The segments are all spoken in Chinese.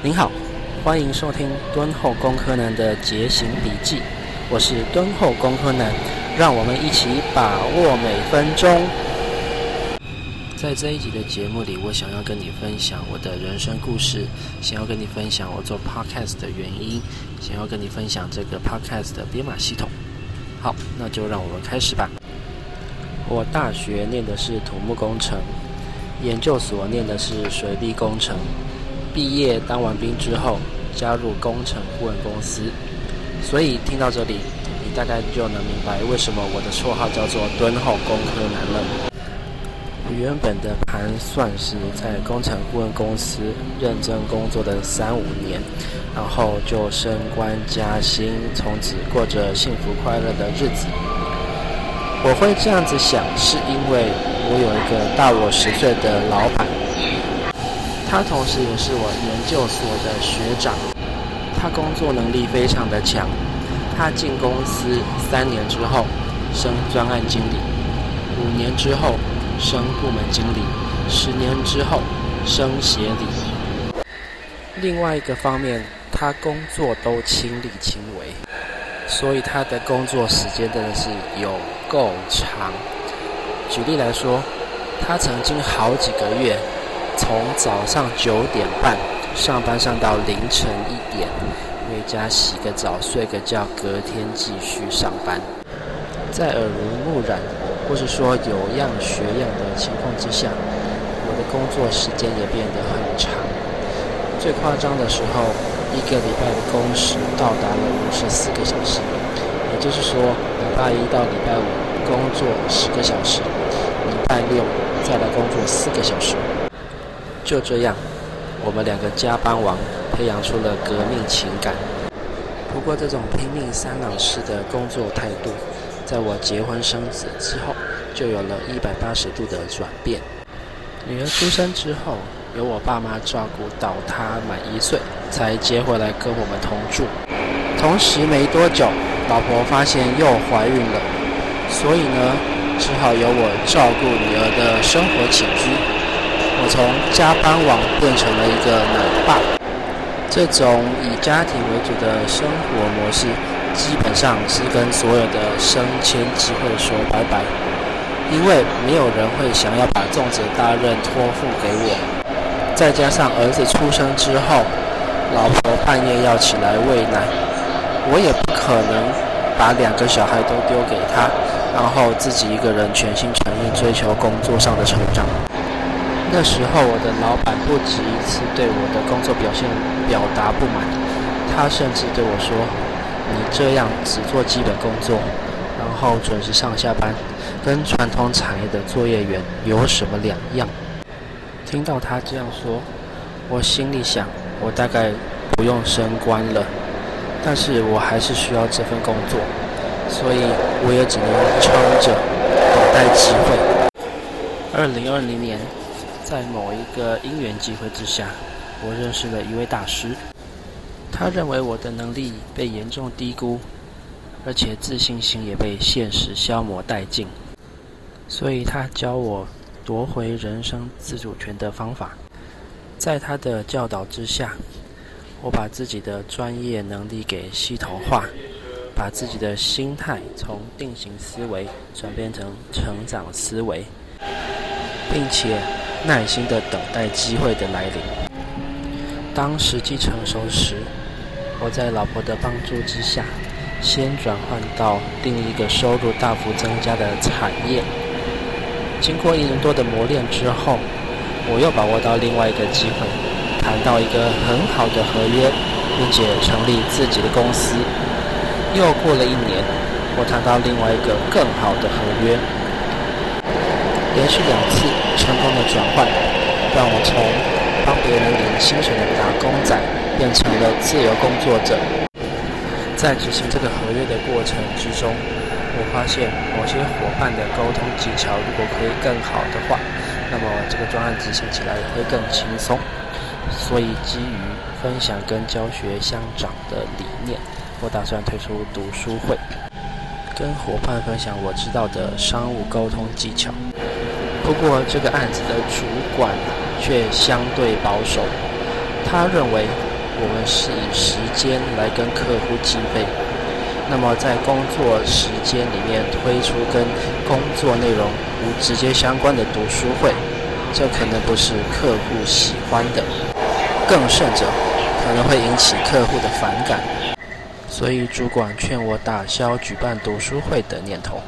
您好，欢迎收听敦厚工科男的节行笔记，我是敦厚工科男，让我们一起把握每分钟。在这一集的节目里，我想要跟你分享我的人生故事，想要跟你分享我做 podcast 的原因，想要跟你分享这个 podcast 的编码系统。好，那就让我们开始吧。我大学念的是土木工程，研究所念的是水利工程。毕业当完兵之后，加入工程顾问公司，所以听到这里，你大概就能明白为什么我的绰号叫做“敦厚工科男”了。原本的盘算是在工程顾问公司认真工作的三五年，然后就升官加薪，从此过着幸福快乐的日子。我会这样子想，是因为我有一个大我十岁的老板。他同时也是我研究所的学长，他工作能力非常的强。他进公司三年之后升专案经理，五年之后升部门经理，十年之后升协理。另外一个方面，他工作都亲力亲为，所以他的工作时间真的是有够长。举例来说，他曾经好几个月。从早上九点半上班上到凌晨一点，回家洗个澡、睡个觉，隔天继续上班。在耳濡目染，或是说有样学样的情况之下，我的工作时间也变得很长。最夸张的时候，一个礼拜的工时到达了五十四个小时，也就是说，礼拜一到礼拜五工作十个小时，礼拜六再来工作四个小时。就这样，我们两个加班王培养出了革命情感。不过，这种拼命三郎式的工作态度，在我结婚生子之后，就有了一百八十度的转变。女儿出生之后，由我爸妈照顾到她满一岁，才接回来跟我们同住。同时没多久，老婆发现又怀孕了，所以呢，只好由我照顾女儿的生活起居。我从加班王变成了一个奶爸，这种以家庭为主的生活模式，基本上是跟所有的升迁机会说拜拜，因为没有人会想要把重责大任托付给我。再加上儿子出生之后，老婆半夜要起来喂奶，我也不可能把两个小孩都丢给他，然后自己一个人全心全意追求工作上的成长。那时候，我的老板不止一次对我的工作表现表达不满，他甚至对我说：“你这样只做基本工作，然后准时上下班，跟传统产业的作业员有什么两样？”听到他这样说，我心里想：我大概不用升官了，但是我还是需要这份工作，所以我也只能撑着，等待机会。二零二零年。在某一个因缘机会之下，我认识了一位大师。他认为我的能力被严重低估，而且自信心也被现实消磨殆尽。所以他教我夺回人生自主权的方法。在他的教导之下，我把自己的专业能力给系统化，把自己的心态从定型思维转变成成长思维，并且。耐心地等待机会的来临。当时机成熟时，我在老婆的帮助之下，先转换到另一个收入大幅增加的产业。经过一年多的磨练之后，我又把握到另外一个机会，谈到一个很好的合约，并且成立自己的公司。又过了一年，我谈到另外一个更好的合约。连续两次成功的转换，让我从帮别人领薪水的打工仔变成了自由工作者。在执行这个合约的过程之中，我发现某些伙伴的沟通技巧如果可以更好的话，那么这个专案执行起来也会更轻松。所以基于分享跟教学相长的理念，我打算推出读书会，跟伙伴分享我知道的商务沟通技巧。不过，这个案子的主管却相对保守。他认为我们是以时间来跟客户计费。那么在工作时间里面推出跟工作内容无直接相关的读书会，这可能不是客户喜欢的，更甚者可能会引起客户的反感。所以主管劝我打消举办读书会的念头。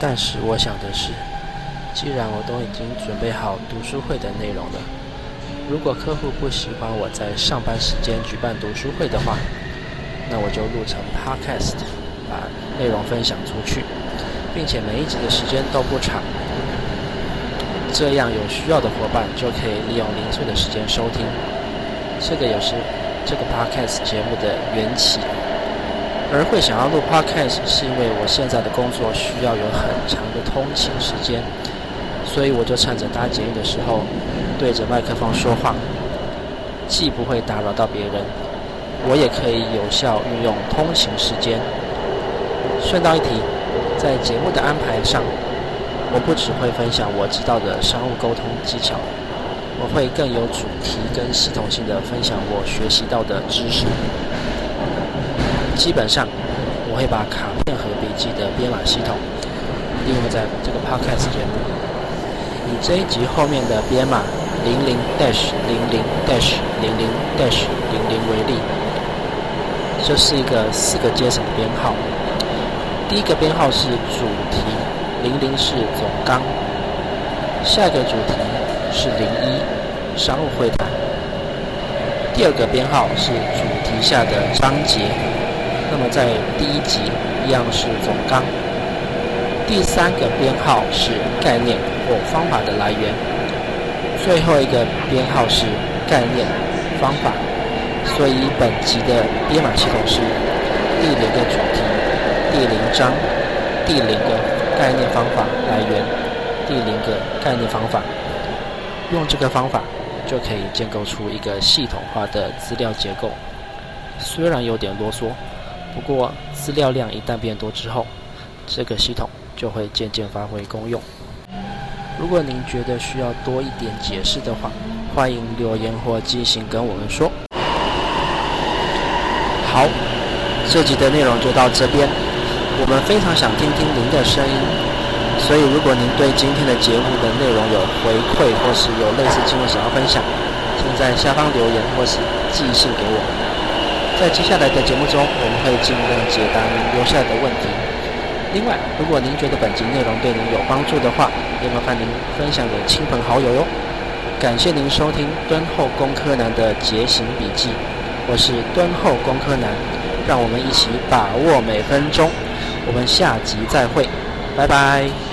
但是我想的是，既然我都已经准备好读书会的内容了，如果客户不喜欢我在上班时间举办读书会的话，那我就录成 podcast，把内容分享出去，并且每一集的时间都不长，这样有需要的伙伴就可以利用零碎的时间收听。这个也是这个 podcast 节目的缘起。而会想要录 podcast，是因为我现在的工作需要有很长的通勤时间，所以我就趁着搭捷运的时候，对着麦克风说话，既不会打扰到别人。我也可以有效运用通勤时间。顺道一提，在节目的安排上，我不只会分享我知道的商务沟通技巧，我会更有主题跟系统性的分享我学习到的知识。基本上，我会把卡片和笔记的编码系统应用在这个 podcast 节目，以这一集后面的编码零零 dash 零零 dash 零零 dash 零零为例。这是一个四个阶层的编号。第一个编号是主题，零零是总纲。下一个主题是零一，商务会谈。第二个编号是主题下的章节。那么在第一集一样是总纲。第三个编号是概念或方法的来源。最后一个编号是概念方法。所以本集的编码系统是第零个主题、第零章、第零个概念方法来源、第零个概念方法。用这个方法就可以建构出一个系统化的资料结构。虽然有点啰嗦，不过资料量一旦变多之后，这个系统就会渐渐发挥功用。如果您觉得需要多一点解释的话，欢迎留言或寄信跟我们说。好，这集的内容就到这边。我们非常想听听您的声音，所以如果您对今天的节目的内容有回馈，或是有类似经验想要分享，请在下方留言或是寄信给我们。在接下来的节目中，我们会尽量解答您留下来的问题。另外，如果您觉得本集内容对您有帮助的话，也麻烦您分享给亲朋好友哟。感谢您收听敦厚工科男的节行笔记。我是敦厚工科男，让我们一起把握每分钟。我们下集再会，拜拜。